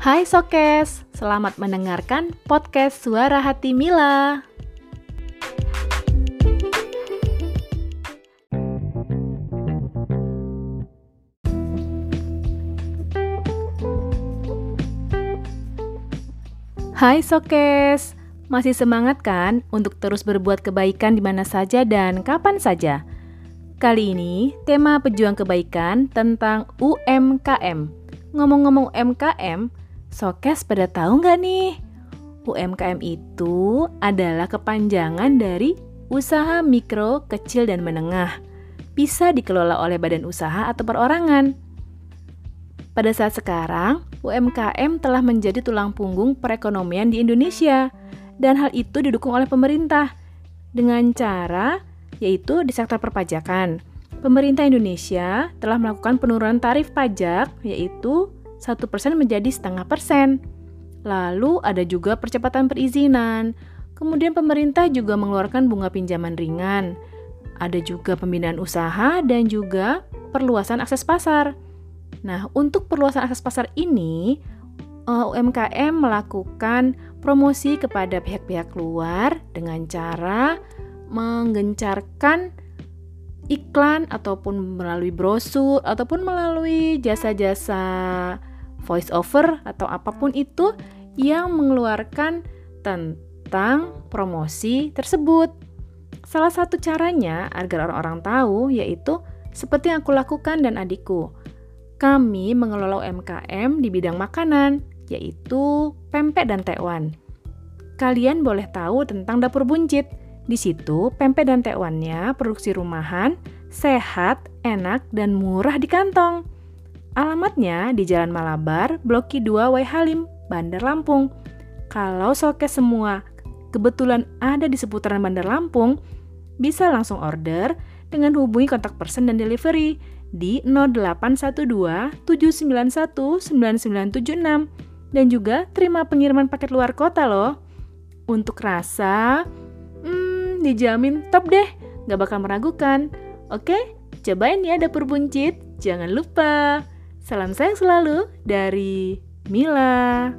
Hai Sokes, selamat mendengarkan podcast Suara Hati Mila. Hai Sokes, masih semangat kan untuk terus berbuat kebaikan di mana saja dan kapan saja? Kali ini, tema pejuang kebaikan tentang UMKM. Ngomong-ngomong UMKM, Sokes pada tahu nggak nih? UMKM itu adalah kepanjangan dari usaha mikro, kecil, dan menengah. Bisa dikelola oleh badan usaha atau perorangan. Pada saat sekarang, UMKM telah menjadi tulang punggung perekonomian di Indonesia, dan hal itu didukung oleh pemerintah dengan cara yaitu di sektor perpajakan. Pemerintah Indonesia telah melakukan penurunan tarif pajak yaitu 1% menjadi setengah persen. Lalu ada juga percepatan perizinan. Kemudian pemerintah juga mengeluarkan bunga pinjaman ringan. Ada juga pembinaan usaha dan juga perluasan akses pasar. Nah, untuk perluasan akses pasar ini, UMKM eh, melakukan promosi kepada pihak-pihak luar dengan cara menggencarkan iklan ataupun melalui brosur ataupun melalui jasa-jasa voice over atau apa pun itu yang mengeluarkan tentang promosi tersebut. Salah satu caranya agar orang-orang tahu yaitu seperti yang aku lakukan dan adikku kami mengelola UMKM di bidang makanan, yaitu pempek dan tekwan. Kalian boleh tahu tentang dapur buncit. Di situ, pempek dan tekwannya produksi rumahan, sehat, enak, dan murah di kantong. Alamatnya di Jalan Malabar, Blok 2 Wai Halim, Bandar Lampung. Kalau soke semua kebetulan ada di seputaran Bandar Lampung, bisa langsung order dengan hubungi kontak person dan delivery di 0812 791 9976 dan juga terima pengiriman paket luar kota loh. Untuk rasa, hmm, dijamin top deh, gak bakal meragukan. Oke, cobain ya dapur buncit. Jangan lupa. Salam sayang selalu dari Mila.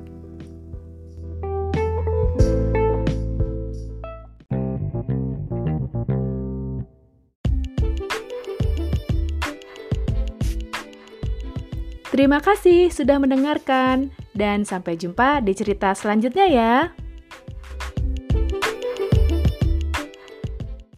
Terima kasih sudah mendengarkan, dan sampai jumpa di cerita selanjutnya ya.